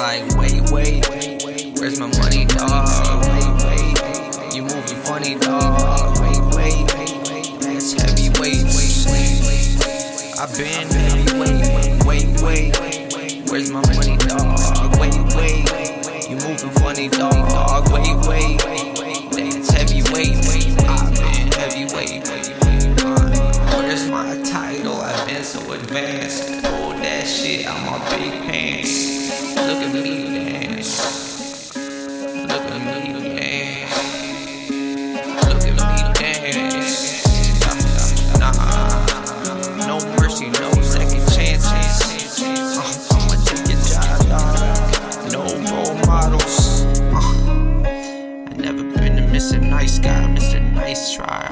wait. Wait, where's my money, dog? Wait, wait. You moving funny, dog. Wait, wait. That's heavyweight. I've been heavyweight. Wait, uh, wait. Where's my money, dog? Wait, wait. You moving funny, dog. Wait, wait. That's heavyweight. I've been heavyweight. Where's my title? I've been so advanced. Pull that shit out my big pants. Look at me dance. Look at me dance. Look at me dance. Nah, no mercy, no second chances. Uh, I'ma take your job, dog. No role models. Uh, I never been a Mr. Nice Guy, Mr. Nice Try.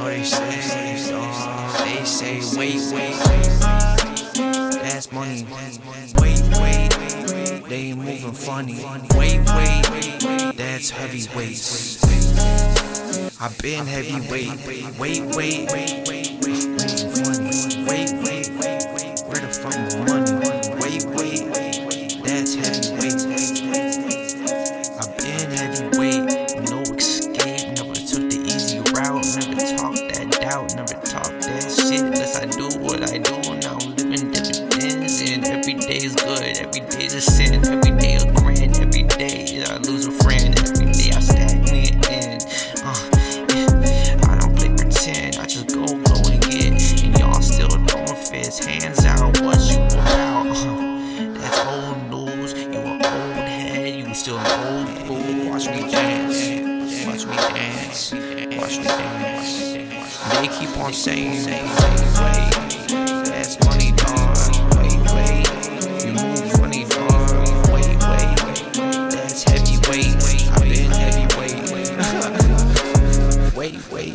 All they say. They say, wait, wait, wait. That's money. Wait, wait. They moving funny. Wait, wait. That's heavyweights. I've been heavyweight. Wait. Wait, Every day is a sin. Every day a grand. Every day I lose a friend. Every day I stagnate. And uh, I don't play pretend. I just go, go and get. And y'all still throwing fists. Hands out. What you about? Uh, that's old news. You an old head. You still an old fool. Watch me dance. Watch me dance. Watch me dance. They keep on saying, wait.